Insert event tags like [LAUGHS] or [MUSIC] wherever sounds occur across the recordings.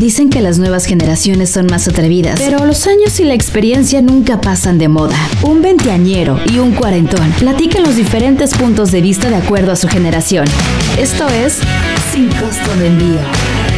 Dicen que las nuevas generaciones son más atrevidas, pero los años y la experiencia nunca pasan de moda. Un veinteañero y un cuarentón platican los diferentes puntos de vista de acuerdo a su generación. Esto es Sin Costo de Envío.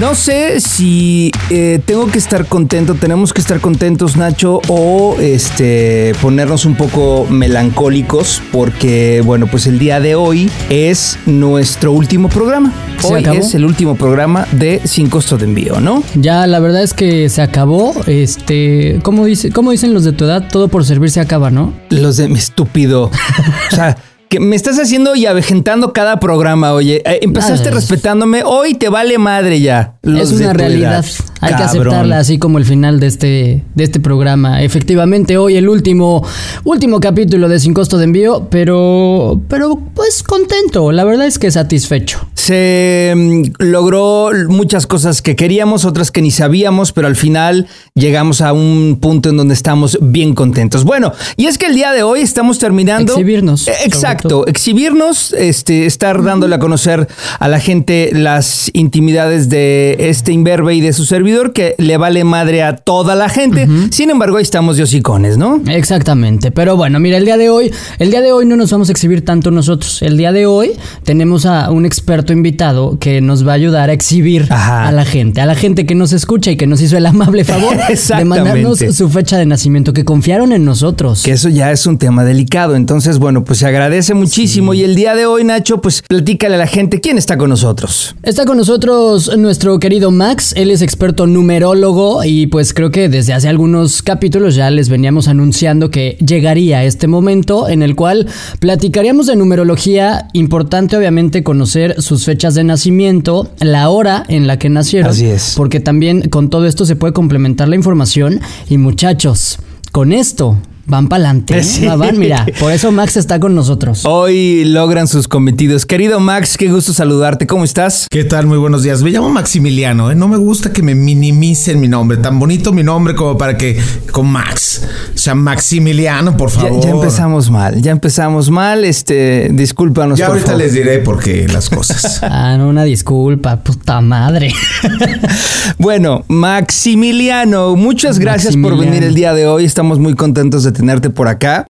No sé si eh, tengo que estar contento, tenemos que estar contentos, Nacho, o este ponernos un poco melancólicos, porque bueno, pues el día de hoy es nuestro último programa. ¿Se Hoy acabó? es el último programa de Sin Costo de Envío, ¿no? Ya, la verdad es que se acabó. Este, ¿cómo, dice, ¿cómo dicen los de tu edad? Todo por servir se acaba, ¿no? Los de mi estúpido. [LAUGHS] o sea, que me estás haciendo y avejentando cada programa, oye. Eh, empezaste es- respetándome, hoy te vale madre ya. Los es una realidad. edad. Hay que aceptarla así como el final de este, de este programa. Efectivamente, hoy el último, último capítulo de Sin Costo de Envío, pero, pero pues contento. La verdad es que satisfecho. Se mm, logró muchas cosas que queríamos, otras que ni sabíamos, pero al final llegamos a un punto en donde estamos bien contentos. Bueno, y es que el día de hoy estamos terminando. Exhibirnos, Eh, Exacto, exhibirnos, este, estar dándole a conocer a la gente las intimidades de este imberbe y de su servidor que le vale madre a toda la gente. Sin embargo, ahí estamos de hocicones, ¿no? Exactamente, pero bueno, mira, el día de hoy, el día de hoy no nos vamos a exhibir tanto nosotros. El día de hoy tenemos a un experto invitado que nos va a ayudar a exhibir Ajá. a la gente, a la gente que nos escucha y que nos hizo el amable favor [LAUGHS] de mandarnos su fecha de nacimiento, que confiaron en nosotros. Que eso ya es un tema delicado. Entonces, bueno, pues se agradece muchísimo. Y el día de hoy, Nacho, pues platícale a la gente quién está con nosotros. Está con nosotros nuestro querido Max, él es experto numerólogo y pues creo que desde hace algunos capítulos ya les veníamos anunciando que llegaría este momento en el cual platicaríamos de numerología, importante obviamente conocer sus fechas de nacimiento, la hora en la que nacieron, Así es. porque también con todo esto se puede complementar la información y muchachos, con esto van para adelante, Sí. [LAUGHS] van, mira, por eso Max está con nosotros. Hoy logran sus cometidos. Querido Max, qué gusto saludarte. ¿Cómo estás? ¿Qué tal? Muy buenos días. Me llamo Maximiliano, ¿eh? No me gusta que me minimicen mi nombre. Tan bonito mi nombre como para que con Max. O sea, Maximiliano, por favor. ya empezamos mal, ya empezamos mal. Este, discúlpanos. Ya por ahorita favor. les diré por qué las cosas. [LAUGHS] Ah, no, una disculpa, puta madre. [LAUGHS] Bueno, Maximiliano, muchas gracias por venir el día de hoy. Estamos muy contentos de tenerte por acá.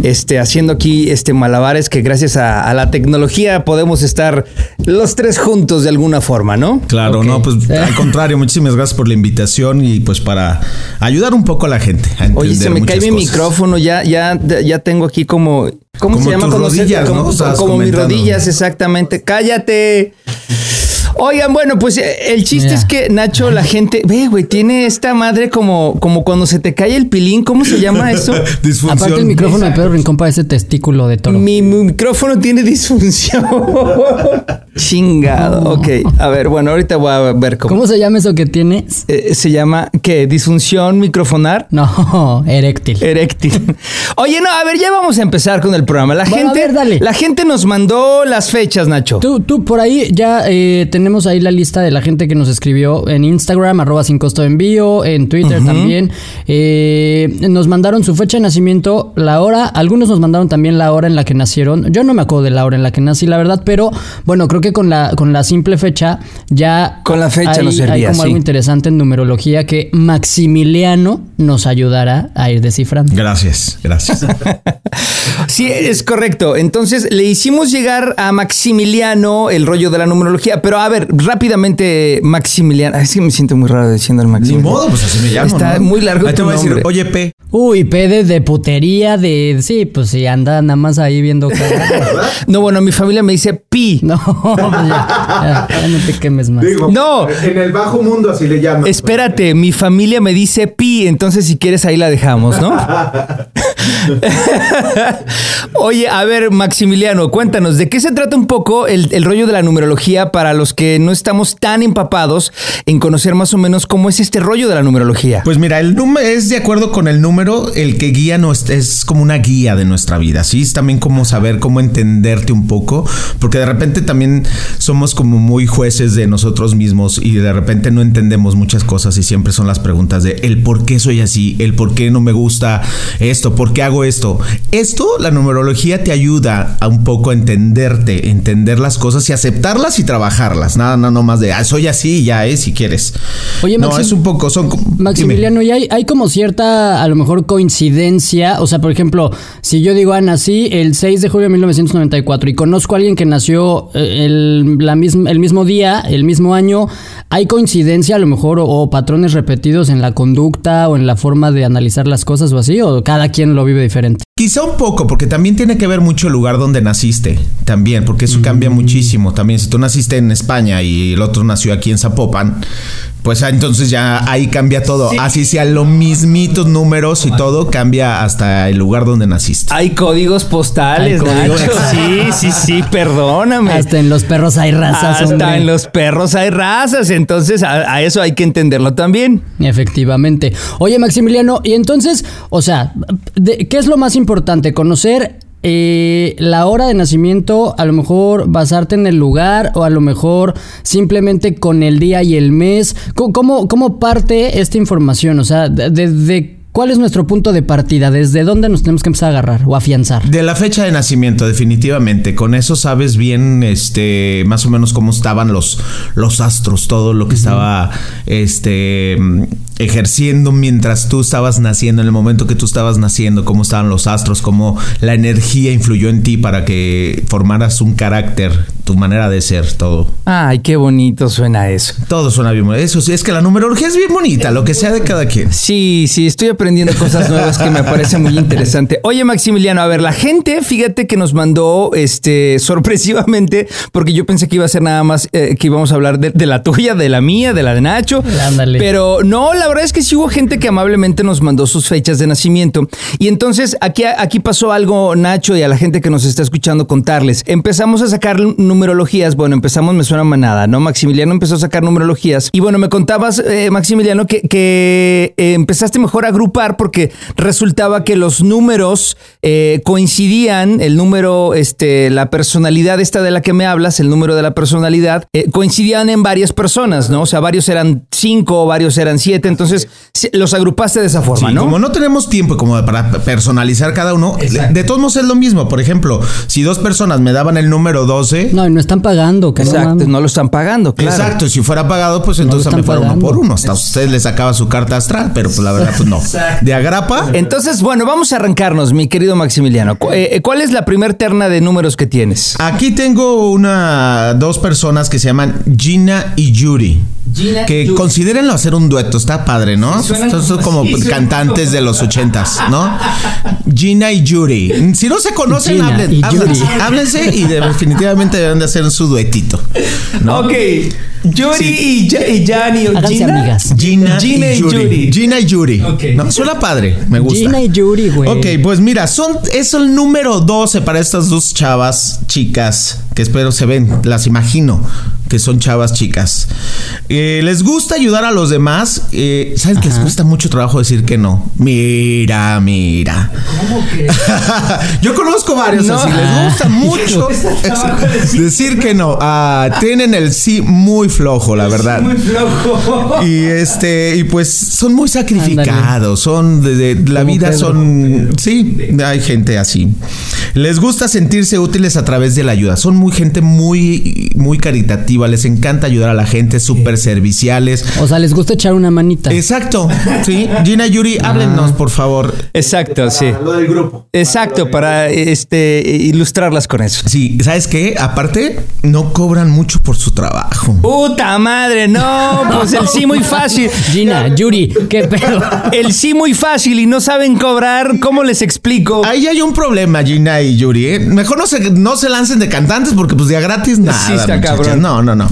Este, haciendo aquí este malabares que gracias a, a la tecnología podemos estar los tres juntos de alguna forma, ¿no? Claro, no, pues al contrario, muchísimas gracias por la invitación y pues para ayudar un poco a la gente. A Oye, se me cae mi micrófono, ya, ya, ya tengo aquí como. ¿Cómo Como se llama? tus cuando se- rodillas, como, como mis rodillas, exactamente. ¡Cállate! Oigan, bueno, pues eh, el chiste Mira. es que Nacho, la gente, ve, güey, tiene esta madre como, como cuando se te cae el pilín, ¿cómo se llama eso? [LAUGHS] Disfunción. Aparte el micrófono de Pedro Rincón parece testículo de toro. Mi, mi micrófono tiene disfunción. [LAUGHS] Chingado. Ok, a ver, bueno, ahorita voy a ver cómo. ¿Cómo se llama eso que tienes? Eh, se llama, ¿qué? ¿Disfunción microfonar? No, [LAUGHS] eréctil. Eréctil. Oye, no, a ver, ya vamos a empezar con el programa. La Bueno, a gente, ver, dale. la gente nos mandó las fechas, Nacho. Tú, tú por ahí ya eh, tenemos ahí la lista de la gente que nos escribió en Instagram, arroba sin costo de envío, en Twitter también. Eh, nos mandaron su fecha de nacimiento, la hora, algunos nos mandaron también la hora en la que nacieron. Yo no me acuerdo de la hora en la que nací, la verdad, pero bueno, creo que con la, con la simple fecha ya... Con la fecha hay, nos servía, Hay como sí. algo interesante en numerología que Maximiliano nos ayudará a ir descifrando. Gracias, gracias. [LAUGHS] Sí, es correcto. Entonces le hicimos llegar a Maximiliano el rollo de la numerología. Pero a ver, rápidamente, Maximiliano. Ay, Es que me siento muy raro diciendo el Ni Maximiliano. modo, pues así me llamo. Está ¿no? muy largo Ahí te tu voy a decir, nombre. oye, P. Uy, P de putería, de... Sí, pues sí, anda nada más ahí viendo... [LAUGHS] No, bueno, mi familia me dice Pi. No, pues [LAUGHS] ya, ya, ya no te quemes más. No. En el bajo mundo así le llaman. Espérate, mi familia me dice Pi, entonces si quieres ahí la dejamos, ¿no? [LAUGHS] [LAUGHS] Oye, a ver, Maximiliano, cuéntanos, ¿de qué se trata un poco el, rollo de la numerología para los que no estamos tan empapados en conocer más o menos cómo es este rollo de la numerología? Pues mira, el número es de acuerdo con el número, el que guía nos, es como una guía de nuestra vida, ¿sí? Es también como saber cómo entenderte un poco, porque de repente también somos como muy jueces de nosotros mismos y de repente no entendemos muchas cosas y siempre son las preguntas de el por qué soy así, el por qué no me gusta esto, por ¿Por qué hago esto? Esto, la numerología te ayuda a un poco a entenderte, entender las cosas y aceptarlas y trabajarlas. Nada, no, no más de, ah, soy así, ya es, si quieres. Oye, no, Maxim- es un poco, son... Maximiliano, y hay, hay como cierta, a lo mejor, coincidencia. O sea, por ejemplo, si yo digo, ah, nací el 6 de julio de 1994 y conozco a alguien que nació eh, el, la misma, el mismo día, el mismo año, ¿hay coincidencia a lo mejor o, o patrones repetidos en la conducta o en la forma de analizar las cosas o así? ¿O cada quien lo vive diferente? Quizá un poco, porque también tiene que ver mucho el lugar donde naciste, también, porque eso Mm. cambia muchísimo. También, si tú naciste en España y el otro nació aquí en Zapopan, pues ah, entonces ya ahí cambia todo. Así sea los mismitos números y todo, cambia hasta el lugar donde naciste. Hay códigos postales, Hay códigos. Nacho. [LAUGHS] Sí, sí, sí, perdóname. Hasta en los perros hay razas, Hasta hombre. en los perros hay razas, entonces a, a eso hay que entenderlo también. Efectivamente. Oye, Maximiliano, y entonces, o sea, de- ¿qué es lo más importante? Conocer eh, la hora de nacimiento, a lo mejor basarte en el lugar o a lo mejor simplemente con el día y el mes. ¿Cómo, cómo parte esta información? O sea, de, de- ¿cuál es nuestro punto de partida? ¿Desde dónde nos tenemos que empezar a agarrar o afianzar? De la fecha de nacimiento, definitivamente. Con eso sabes bien, este, más o menos cómo estaban los, los astros, todo lo que estaba, este, ejerciendo mientras tú estabas naciendo, en el momento que tú estabas naciendo, cómo estaban los astros, cómo la energía influyó en ti para que formaras un carácter, tu manera de ser, todo. Ay, qué bonito suena eso. Todo suena bien. bonito. Eso sí, es que la numerología es bien bonita, lo que sea de cada quien. Sí, sí, estoy aprendiendo cosas nuevas que me parece muy interesante. Oye, Maximiliano, a ver, la gente, fíjate que nos mandó, este, sorpresivamente, porque yo pensé que iba a ser nada más, eh, que íbamos a hablar de, de la tuya, de la mía, de la de Nacho. Ándale. Pero no, la verdad es que sí hubo gente que amablemente nos mandó sus fechas de nacimiento. Y entonces aquí, aquí pasó algo, Nacho, y a la gente que nos está escuchando contarles. Empezamos a sacar numerologías. Bueno, empezamos, me suena manada, ¿no? Maximiliano empezó a sacar numerologías. Y bueno, me contabas, eh, Maximiliano, que, que, eh, empezaste mejor a agrupar porque resultaba que los números eh, coincidían, el número, este, la personalidad esta de la que me hablas, el número de la personalidad, eh, coincidían en varias personas, ¿no? O sea, varios eran cinco, varios eran siete, entonces los agrupaste de esa forma, Sí, ¿no? Como no tenemos tiempo como para personalizar cada uno, de todos modos es lo mismo. Por ejemplo, si dos personas me daban el número 12, No, y no están pagando, que no Exacto, no lo están pagando, claro. Exacto, si fuera pagado, pues lo entonces me fuera uno por uno. Hasta usted le sacaba su carta astral, pero pues la verdad, pues no. De agrapa, Entonces, bueno, vamos a arrancarnos, mi querido Maximiliano. Cu- eh, ¿Cuál es la primer terna de números que tienes? aquí tengo una dos personas que se llaman Gina y Yuri. Gina y que Yuri. considérenlo hacer un dueto, está padre, ¿no? Sí, suena Estos son como- sí, cantantes de los ochentas, ¿no? Gina y Yuri. Si no se conocen, Gina hablen, y háblense, Yuri. háblense y de- definitivamente deben de hacer su duetito. ¿no? Ok, Yuri y, Ja- y Jani o Gina. amigas. Gina, Gina y y Yuri. Gina y Yuri. Ok. No, suena padre, me gusta. Gina y Yuri, güey. Ok, pues mira, son, es el número 12 para estas dos chavas chicas que espero se ven, las imagino que son chavas chicas. Eh, les gusta ayudar a los demás. Eh, ¿Saben que les cuesta mucho trabajo decir que no? Mira, mira. ¿Cómo que? [LAUGHS] Yo conozco varios No. así, les gusta [LAUGHS] mucho [LAUGHS] decir que no. Ah, tienen el sí muy flojo, la verdad. Muy flojo. Y este, y pues son muy sacrificados, son de, de- la Como vida Pedro. son, sí, hay gente así. Les gusta sentirse útiles a través de la ayuda. Son muy gente muy, muy caritativa. Les encanta ayudar a la gente, súper serviciales. O sea, les gusta echar una manita. Exacto, sí. Gina Yuri, háblenos, por favor. Exacto, sí. Lo del grupo. Exacto, para este ilustrarlas con eso. Sí, ¿sabes qué? Aparte, no cobran mucho por su trabajo. Puta madre, no, pues el sí muy fácil. Gina, Yuri, qué pedo. El sí muy fácil y no saben cobrar, ¿cómo les explico? Ahí hay un problema, Gina y Yuri. ¿eh? Mejor no se, no se lancen de cantantes porque pues de a gratis nada. Sí está cabrón. No, no, no.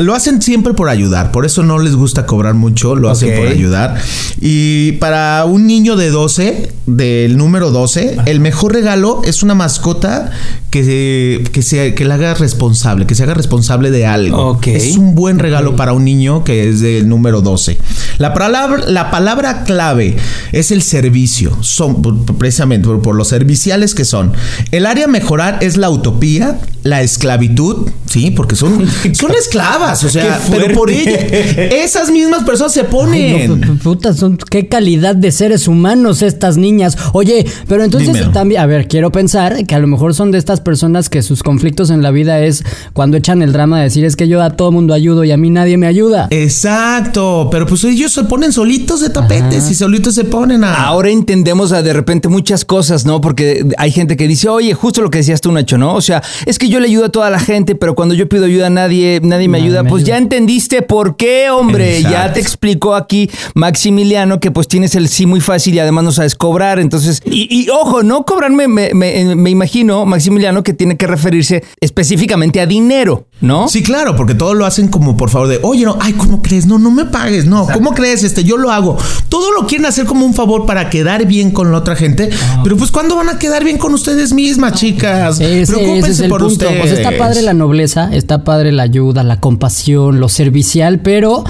Lo hacen siempre por ayudar. Por eso no les gusta cobrar mucho. Lo hacen por ayudar. Y para un niño de 12, del número 12, el mejor regalo es una mascota que, que, sea, que la haga responsable, que se haga responsable de algo. Es un buen regalo para un niño que es del número 12. La palabra, la palabra clave es el servicio. Son precisamente por, por los serviciales que son. El área a mejorar es la utopía, la esclavitud, sí, porque son, [LAUGHS] son esclavas, o sea, pero por ella, esas mismas personas se Ay, ponen. no, pu- pu- puta, son qué calidad de seres humanos estas niñas. Oye, pero entonces Dímelo. también, a ver, quiero pensar que a lo mejor son de estas personas que sus conflictos en la vida es cuando echan el drama de decir es que yo a todo mundo ayudo y a mí nadie me ayuda. Exacto, pero pues ellos se ponen solitos de tapetes y solitos se ponen a... Ahora entendemos de repente muchas cosas, ¿no? Porque hay gente que dice, oye, justo lo que decías tú, Nacho, ¿no? O sea, es que yo le ayudo a toda la gente, pero cuando yo pido ayuda a nadie, nadie me Nadie ayuda. me Pues ayuda. ya entendiste por qué, hombre. Ya te explicó aquí Maximiliano que pues tienes el sí muy fácil y además no sabes cobrar. Entonces, y, y ojo, no cobrarme, me, me- me imagino, Maximiliano, que tiene que referirse específicamente a dinero, ¿no? Sí, claro, porque todo lo hacen como por favor de, oye, no, ay, ¿cómo crees? No, no me pagues, no, ¿cómo crees? Este, yo lo hago. Todo lo quieren hacer como un favor para quedar bien con la otra gente, pero pues ¿cuándo van a quedar bien con ustedes mismas, chicas? Ese, ese Preocúpense es por punto. ustedes. Pues está padre la nobleza, está padre la ayuda, la compasión, lo servicial, pero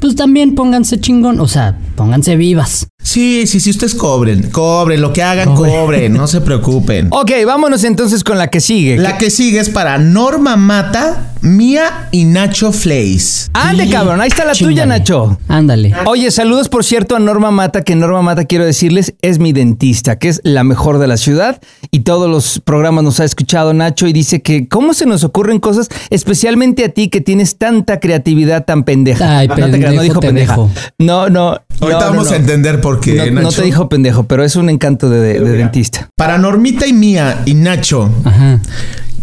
pues también pónganse chingón, o sea, pónganse vivas. Sí, sí, sí, ustedes cobren, cobren, lo que hagan, Cobre. cobren, no se preocupen. [LAUGHS] Ok, vámonos entonces con la que sigue. La que sigue es para Norma Mata, Mía y Nacho Flays. Ande, cabrón, ahí está la tuya. Nacho. Ándale. Oye, saludos por cierto a Norma Mata, que Norma Mata quiero decirles es mi dentista, que es la mejor de la ciudad y todos los programas nos ha escuchado Nacho y dice que cómo se nos ocurren cosas, especialmente a ti que tienes tanta creatividad tan pendeja. Ay, No te creas, pendejo, no dijo te pendeja. No, no. Ahorita no, no, vamos no. a entender por qué, No, te dijo pendejo, pero es un encanto de, de- de dentista. Para Normita y Mía y Nacho, Ajá.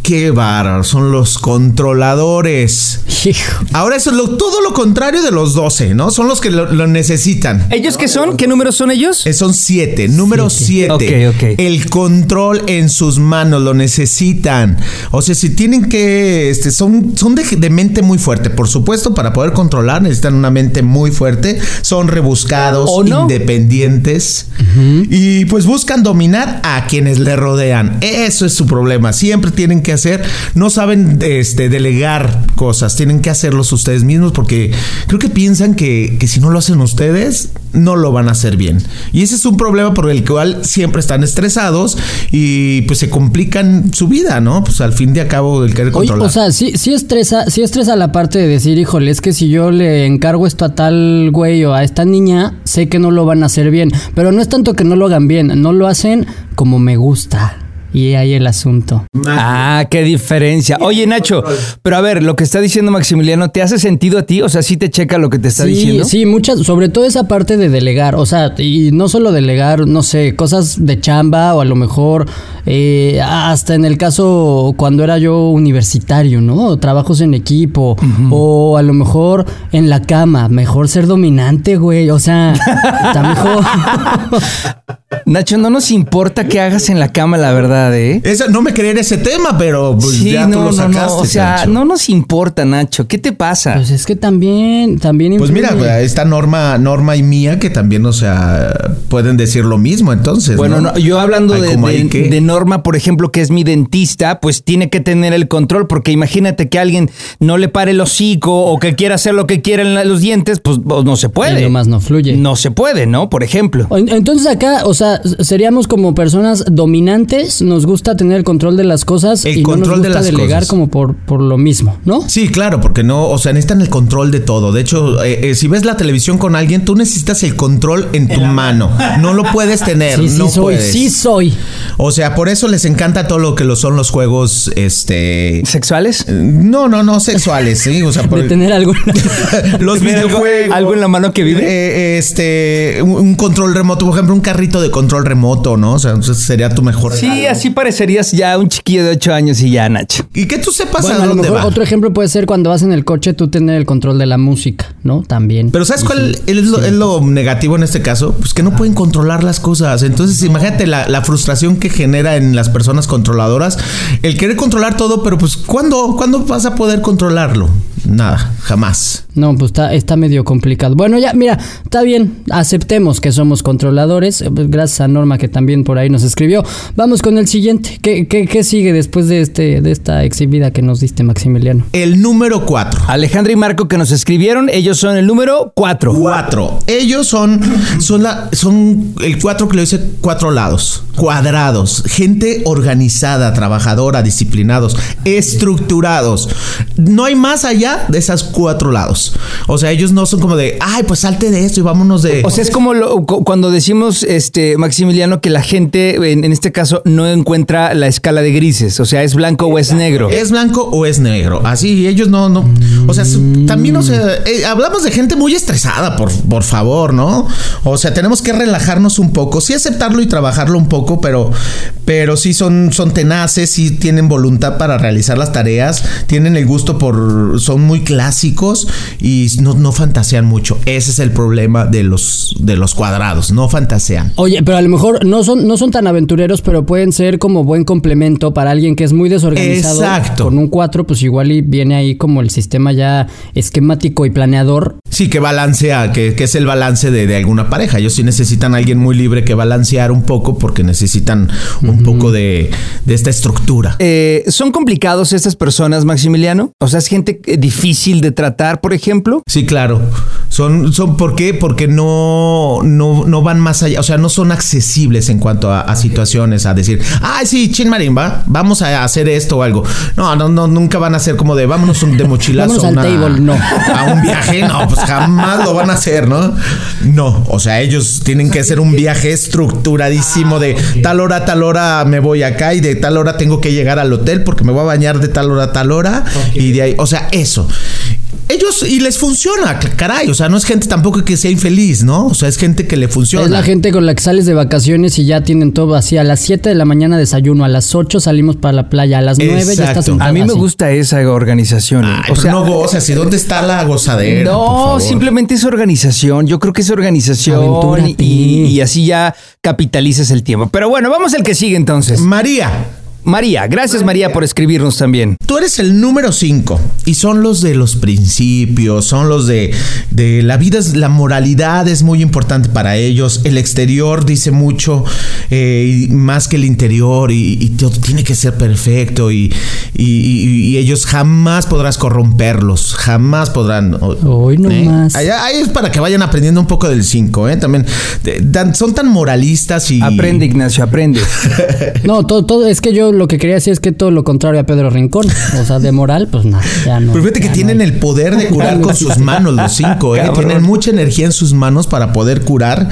Qué bárbaro, son los controladores. Hijo. Ahora eso es lo- todo lo contrario de los 12, ¿no? Son los que lo, lo necesitan. ¿Ellos qué son? ¿Qué números son ellos? Eh, Son siete, número siete. Ok, ok. El control en sus manos lo necesitan. O sea, si tienen que, este, son, son de, de mente muy fuerte. Por supuesto, para poder controlar necesitan una mente muy fuerte. Son rebuscados, ¿O no? independientes y pues buscan dominar a quienes le rodean. Eso es su problema. Siempre tienen que hacer, no saben, este, delegar cosas. Tienen que hacerlos ustedes mismos porque creo que piensan que, que si no lo hacen ustedes no lo van a hacer bien. Y ese es un problema por el cual siempre están estresados y pues se complican su vida, ¿no? Pues al fin de cabo el querer Oye, controlar. o sea, sí, sí estresa, sí estresa la parte de decir, híjole, es que si yo le encargo esto a tal güey o a esta niña, sé que no lo van a hacer bien. Pero no es tanto que no lo hagan bien, no lo hacen como me gusta. Y ahí el asunto. Ah, qué diferencia. Oye, Nacho, pero a ver, lo que está diciendo Maximiliano, ¿te hace sentido a ti? O sea, ¿sí te checa lo que te está sí, diciendo? sí, muchas, sobre todo esa parte de delegar, o sea, y no solo delegar, no sé, cosas de chamba o a lo mejor eh, hasta en el caso cuando era yo universitario, ¿no? Trabajos en equipo o a lo mejor en la cama, mejor ser dominante, güey, o sea, está mejor. [LAUGHS] Nacho, no nos importa qué hagas en la cama, la verdad, ¿eh? Esa- no me quería en ese tema, pero pues, sí, ya tú no, lo sacaste. no. O sea, Nacho. no nos importa, Nacho. ¿Qué te pasa? Pues es que también, también Pues mira, influye. güey, esta Norma, Norma y Mía que también, o sea, pueden decir lo mismo, entonces. Bueno, ¿no? no, yo hablando de, como de- ahí que- de Norma, por ejemplo, que es mi dentista, pues tiene que tener el control, porque imagínate que alguien no le pare el hocico o que quiera hacer lo que quiera en la- los dientes, pues pues, no se puede. Y nomás no fluye. No se puede, ¿no? Por ejemplo. Entonces acá, o sea, seríamos como personas dominantes, nos gusta tener el control de las cosas El y no nos de gusta las delegar cosas. como por, por lo mismo, ¿no? Sí, claro, porque no, o sea, necesitan el control de todo. De hecho, eh, eh, si ves la televisión con alguien, tú necesitas el control en tu mano. No lo puedes [LAUGHS] tener, Sí, sí no soy, puedes. sí soy. O sea, por eso les encanta todo lo que lo son los juegos, este, ¿Sexuales? no, no, no sexuales, sí, o sea, [LAUGHS] por De tener algo. [LAUGHS] los ¿Tener algo- videojuegos, algo en la mano que vive? Eh, este, un, un control remoto, por ejemplo, un carrito de control remoto, ¿no? O sea, entonces sería tu mejor. Sí, regalo. así parecerías ya un chiquillo de 8 años y ya, Nacho. Y que tú sepas Bueno, a a lo dónde mejor va. otro ejemplo puede ser cuando vas en el coche tú tener el control de la música, ¿no? También. Pero ¿sabes Y cuál sí, es, lo, sí. es lo negativo en este caso? Pues que no pueden controlar las cosas. Entonces, imagínate la, la frustración que genera en las personas controladoras el querer controlar todo, pero pues ¿cuándo, ¿cuándo vas a poder controlarlo? Nada, jamás. No, pues está, está medio complicado. Bueno, ya, mira, está bien, aceptemos que somos controladores. eh, pues, Gracias a Norma que también por ahí nos escribió. Vamos con el siguiente. ¿Qué, qué, qué sigue después de este de esta exhibida que nos diste, Maximiliano? El número 4. Alejandra y Marco que nos escribieron, ellos son el número 4. Cuatro. Ellos son, son, la, son el cuatro que le dice cuatro lados, cuadrados, gente organizada, trabajadora, disciplinados, estructurados. No hay más allá de esas cuatro lados. O sea, ellos no son como de, ay, pues salte de esto y vámonos de. O sea, es como lo- cu- cuando decimos, este, Maximiliano, que la gente, en, en este caso, no encuentra la escala de grises. O sea, es blanco o es negro. ¿Es blanco o es negro? Así, ellos no, no. O sea, también, o sea, eh, hablamos de gente muy estresada, por, por favor, ¿no? O sea, tenemos que relajarnos un poco, sí aceptarlo y trabajarlo un poco, pero, pero sí son, son tenaces, sí tienen voluntad para realizar las tareas, tienen el gusto por, son muy clásicos y no, no fantasean mucho. Ese es el problema de los, de los cuadrados, no fantasean. Oye, pero a lo mejor no son, no son tan aventureros, pero pueden ser como buen complemento para alguien que es muy desorganizado. Exacto. Con un 4, pues igual y viene ahí como el sistema ya esquemático y planeador. Sí, que balancea, que, que es el balance de, de alguna pareja. Ellos sí necesitan a alguien muy libre que balancear un poco porque necesitan un poco de, de esta estructura. Eh, ¿Son complicados estas personas, Maximiliano? O sea, es gente eh, difícil de tratar, por ejemplo. Sí, claro. Son, son ¿por qué? Porque no, no, no van más allá, o sea, no son accesibles en cuanto a, a situaciones, a decir, ay, sí, Chin Marimba, vamos a hacer esto o algo. No, no, no, nunca van a ser como de vámonos un- de mochilazo Vámonos al a una- table, no. a un viaje, no, pues jamás lo van a hacer, ¿no? No, o sea, ellos tienen que hacer un viaje estructuradísimo de tal hora a tal hora me voy acá y de tal hora tengo que llegar al hotel porque me voy a bañar de tal hora a tal hora y de ahí, o sea, eso. Ellos y les funciona, caray, o sea, no es gente tampoco que sea infeliz, ¿no? O sea, es gente que le funciona. Es la gente con la que sales de vacaciones y ya tienen todo así. A las 7 de la mañana desayuno, a las 8 salimos para la playa, a las 9 ya estás sentado A mí me así. gusta esa organización. Ay, o pero sea, no gozas, ¿y dónde está la gozadera? No, simplemente es organización. Yo creo que es organización y así ya capitalizas el tiempo. Pero bueno, vamos al que sigue entonces. María, María, gracias María por escribirnos también. Tú eres el número 5 y son los de los principios, son los de, de la vida, es- la moralidad es muy importante para ellos, el exterior dice mucho eh, más que el interior y, y todo tiene que ser perfecto y, y- y- y ellos jamás podrás corromperlos, jamás podrán... Hoy no ¿eh? más. Ahí, ahí es para que vayan aprendiendo un poco del 5, ¿eh? También de- son tan moralistas y... Aprende, Ignacio, aprende. [LAUGHS] No, todo, todo, es que yo lo que quería decir es que todo lo contrario a Pedro Rincón. O sea, de moral, pues nada, ya no. Pero fíjate que tienen no el poder de curar con sus [LAUGHS] manos, los cinco, ¿eh? Cabrón. Tienen mucha energía en sus manos para poder curar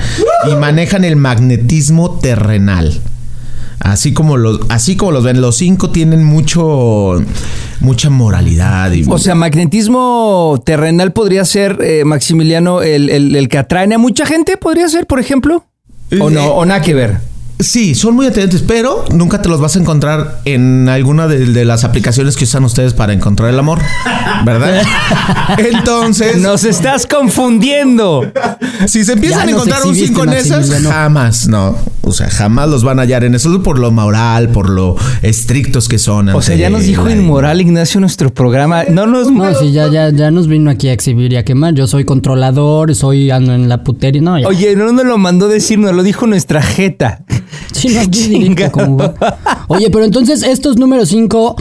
y manejan el magnetismo terrenal. Así como los, así como los ven, los cinco tienen mucho, mucha moralidad y O sea, magnetismo terrenal podría ser, eh, Maximiliano, el, el- el que atrae a mucha gente, podría ser, por ejemplo. O Eh, no, o nada que ver. Sí, son muy atentos, pero nunca te los vas a encontrar en alguna de, de las aplicaciones que usan ustedes para encontrar el amor, ¿verdad? [LAUGHS] Entonces, Nos estás confundiendo. Si se empiezan Ya a encontrar un exhibiste, 5 en esas, jamás, no. O sea, jamás los van a hallar en eso por lo moral, por lo estrictos que son. O sea, ya nos dijo la- inmoral Ignacio nuestro programa. No nos... No, sí, ya, ya, ya nos vino aquí a exhibir y a quemar. Yo soy controlador, soy ando en la putería. No, ya. Oye, no nos lo mandó decir, nos lo dijo nuestra jeta. [LAUGHS] Sí, no, aquí Chinga. directo como va. Oye, pero entonces estos números 5,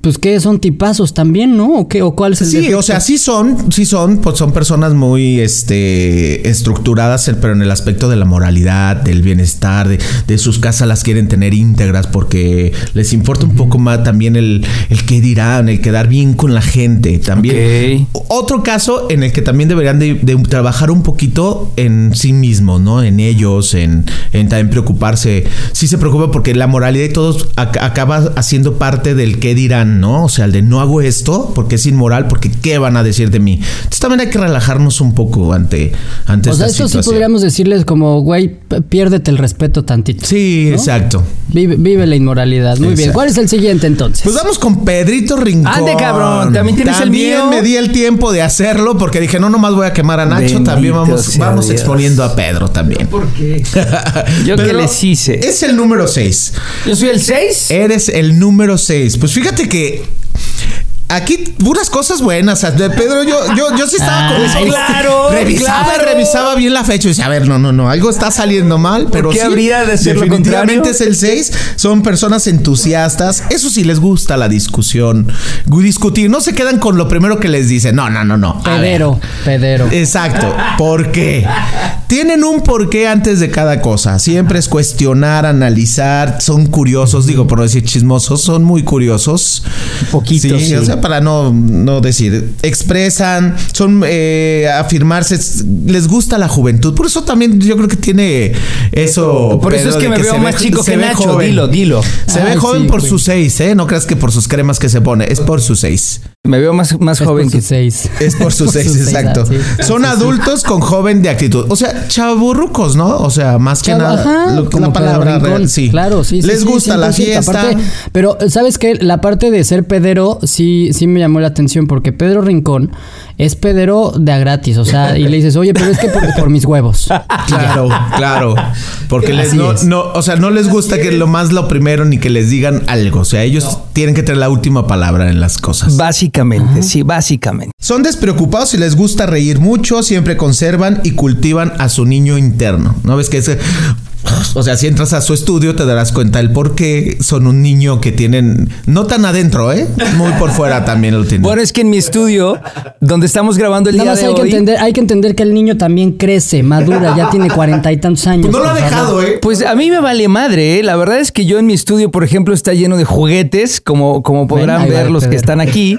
pues que son tipazos también, ¿no? ¿O qué? ¿O cuál es el Sí, defecto? o sea, sí son, sí son, pues son personas muy este estructuradas, pero en el aspecto de la moralidad, del bienestar, de, de sus casas las quieren tener íntegras porque les importa un poco más también el, el qué dirán, el quedar bien con la gente. También. Otro caso en el que también deberían de, de trabajar un poquito en sí mismos, ¿no? En ellos, en, en también preocuparse. Sí se preocupa porque la moralidad y todo ac- acaba haciendo parte del qué dirán, ¿no? O sea, el de no hago esto porque es inmoral, porque qué van a decir de mí. Entonces también hay que relajarnos un poco ante, ante O sea, esta esto sí situación. podríamos decirles como, güey, piérdete el respeto tantito. Sí, ¿no? exacto. Vive, vive la inmoralidad. Muy bien. ¿Cuál es el siguiente entonces? Pues vamos con Pedrito Rincón. Ande, cabrón, ¿también tienes el También mío? me di el tiempo de hacerlo porque dije, no, nomás voy a quemar a Nacho, Bendito también vamos, sea vamos Dios. exponiendo a Pedro también. ¿Por qué? [LAUGHS] Yo que les hice. Es el número 6. Yo soy el 6. Eres el número 6. Pues fíjate que que Aquí puras cosas buenas. O sea, de Pedro, yo, yo, yo sí estaba con Ay, eso. claro, Revisaba, claro. revisaba bien la fecha y decía, a ver, no, no, no, algo está saliendo mal, pero qué sí, habría de ser definitivamente es el 6. Son personas entusiastas. Eso sí les gusta la discusión. Discutir. No se quedan con lo primero que les dicen. No, no, no, no. A ver. Pedero, pedero. Exacto. ¿Por qué? Tienen un porqué antes de cada cosa. Siempre es cuestionar, analizar. Son curiosos, digo, por no decir chismosos, son muy curiosos. Poquito, Sí, sí. o sea, para no, no decir. Expresan, son eh, afirmarse, les gusta la juventud. Por eso también yo creo que tiene eso. Por eso es que me veo más ve- chico que Nacho. joven. Dilo, dilo. Se ve joven sí, por sus seis, ¿eh? No creas que por sus cremas que se pone, es por sus seis. Me veo más, más Es por joven que sus seis. Es por sus [LAUGHS] seis, exacto. sí. Son adultos con joven de actitud. O sea, chaburrucos, ¿no? O sea, más que nada. ajá, lo- como la palabra Pedro Rincón. real, sí. Claro, sí, Les sí, gusta la 100%. fiesta. Aparte, pero, ¿sabes qué? La parte de ser pedero sí, sí me llamó la atención porque Pedro Rincón es pedero de a gratis. O sea, y le dices, oye, pero es que por, por mis huevos. [LAUGHS] Claro, claro. Porque les no, o sea, no les gusta que lo más lo primero ni que les digan algo. O sea, ellos tienen que tener la última palabra en las cosas. Básicamente, sí, básicamente. Son despreocupados y les gusta reír mucho, siempre conservan y cultivan a su niño interno. ¿No ves que es... O sea, si entras a su estudio te darás cuenta el por qué son un niño que tienen... No tan adentro, ¿eh? Muy por fuera también lo tienen. Bueno, es que en mi estudio, donde estamos grabando el Nada día más de hay que, hoy, entender, hay que entender que el niño también crece, madura, ya tiene cuarenta y tantos años. Pues no lo ha dejado, ¿eh? Pues a mí me vale madre, ¿eh? La verdad es que yo en mi estudio, por ejemplo, está lleno de juguetes, como, como podrán ver los que están aquí.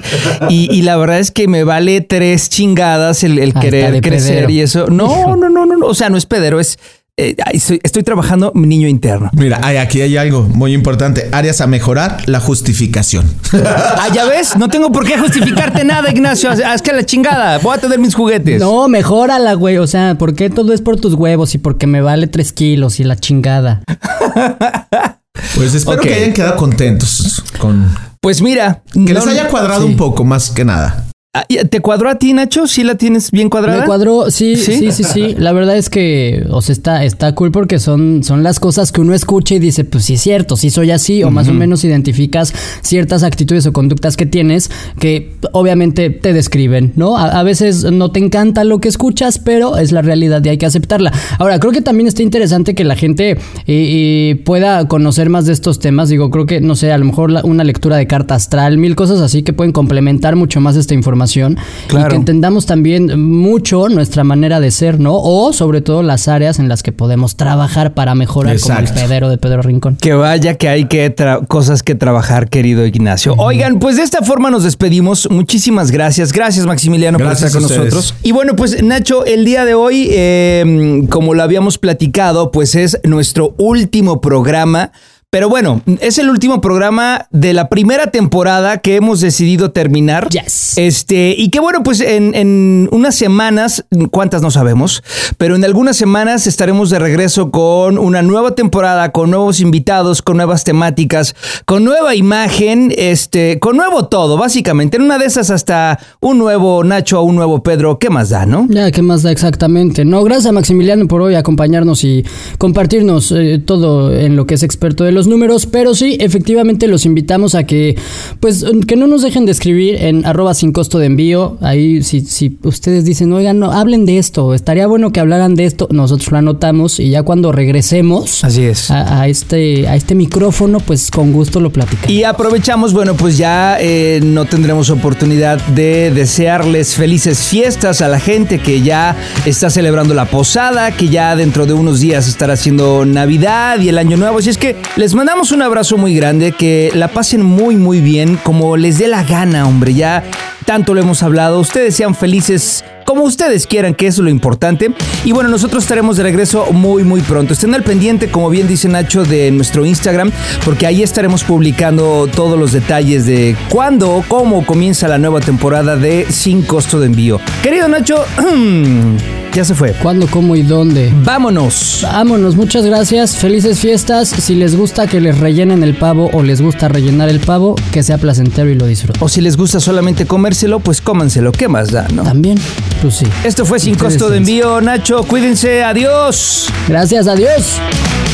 Y, y la verdad es que me vale tres chingadas el, querer crecer pedero. y eso. No, no, no, no, no. O sea, no es pedero, es. Eh, estoy, estoy trabajando mi niño interno. Mira, hay- aquí hay algo muy importante. Áreas a mejorar, la justificación. [LAUGHS] Ah, ya ves, no tengo por qué justificarte nada, Ignacio. Haz, que la chingada. Voy a tener mis juguetes. No, mejórala, güey. O sea, ¿por qué todo es por tus huevos y porque me vale tres kilos y la chingada? [LAUGHS] Pues espero que hayan quedado contentos con... Pues mira. Que no- les haya cuadrado sí. un poco, más que nada. Ah, ¿Te cuadró a ti, Nacho? ¿Sí la tienes bien cuadrada? Me cuadró, sí, ¿Sí? sí, sí, sí, [LAUGHS] La verdad es que, o sea, está, está cool porque son, son las cosas que uno escucha y dice, pues sí es cierto, sí soy así, o más o menos identificas ciertas actitudes o conductas que tienes que obviamente te describen, ¿no? A, a veces no te encanta lo que escuchas, pero es la realidad y hay que aceptarla. Ahora, creo que también está interesante que la gente eh, eh, pueda conocer más de estos temas. Digo, creo que, no sé, a lo mejor la- una lectura de carta astral, mil cosas así que pueden complementar mucho más esta información y Claro. que entendamos también mucho nuestra manera de ser, ¿no? O sobre todo las áreas en las que podemos trabajar para mejorar como el pedero de Pedro Rincón. Que vaya que hay que tra- cosas que trabajar, querido Ignacio. Oigan, pues de esta forma nos despedimos. Muchísimas gracias. Gracias, Maximiliano, Gracias por a estar con nosotros. Y bueno, pues Nacho, el día de hoy, eh, como lo habíamos platicado, pues es nuestro último programa. Pero bueno, es el último programa de la primera temporada que hemos decidido terminar. Yes. Este, y que bueno, pues en, en unas semanas, cuántas no sabemos, pero en algunas semanas estaremos de regreso con una nueva temporada, con nuevos invitados, con nuevas temáticas, con nueva imagen, este, con nuevo todo, básicamente. En una de esas hasta un nuevo Nacho un nuevo Pedro, ¿qué más da, no? Ya, ¿qué más da exactamente? No, gracias a Maximiliano por hoy acompañarnos y compartirnos eh, todo en lo que es experto de los números, pero sí, efectivamente los invitamos a que, pues, que no nos dejen de escribir en arroba sin costo de envío. Ahí, si, si ustedes dicen, oigan, no, hablen de esto, estaría bueno que hablaran de esto, nosotros lo anotamos y ya cuando regresemos Así es. a, a este, a este micrófono, pues con gusto lo platicamos. Y aprovechamos, bueno, pues ya eh, no tendremos oportunidad de desearles felices fiestas a la gente que ya está celebrando la posada, que ya dentro de unos días estará haciendo Navidad y el Año Nuevo. Así es que les mandamos un abrazo muy grande, que la pasen muy, muy bien, como les dé la gana, hombre. Ya tanto lo hemos hablado. Ustedes sean felices como ustedes quieran, que eso es lo importante. Y bueno, nosotros estaremos de regreso muy, muy pronto. Estén al pendiente, como bien dice Nacho, de nuestro Instagram, porque ahí estaremos publicando todos los detalles de cuándo, cómo comienza la nueva temporada de Sin Costo de Envío. Querido Nacho, [CLEARS THROAT] ya se fue. ¿Cuándo, cómo y dónde? Vámonos. Vámonos, muchas gracias, felices fiestas. Si les gusta que les rellenen el pavo o les gusta rellenar el pavo, que sea placentero y lo disfruten. O si les gusta solamente comérselo, pues cómanselo. ¿Qué más da, no? También, pues sí. Esto fue Sin Costo de. Envío, Nacho. Cuídense. Adiós. Gracias, adiós.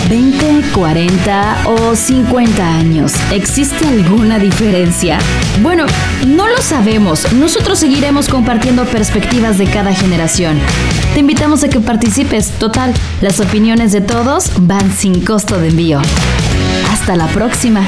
¿20, 40 o 50 años? ¿Existe alguna diferencia? Bueno, no lo sabemos. Nosotros seguiremos compartiendo perspectivas de cada generación. Te invitamos a que participes. Total, las opiniones de todos van sin costo de envío. Hasta la próxima.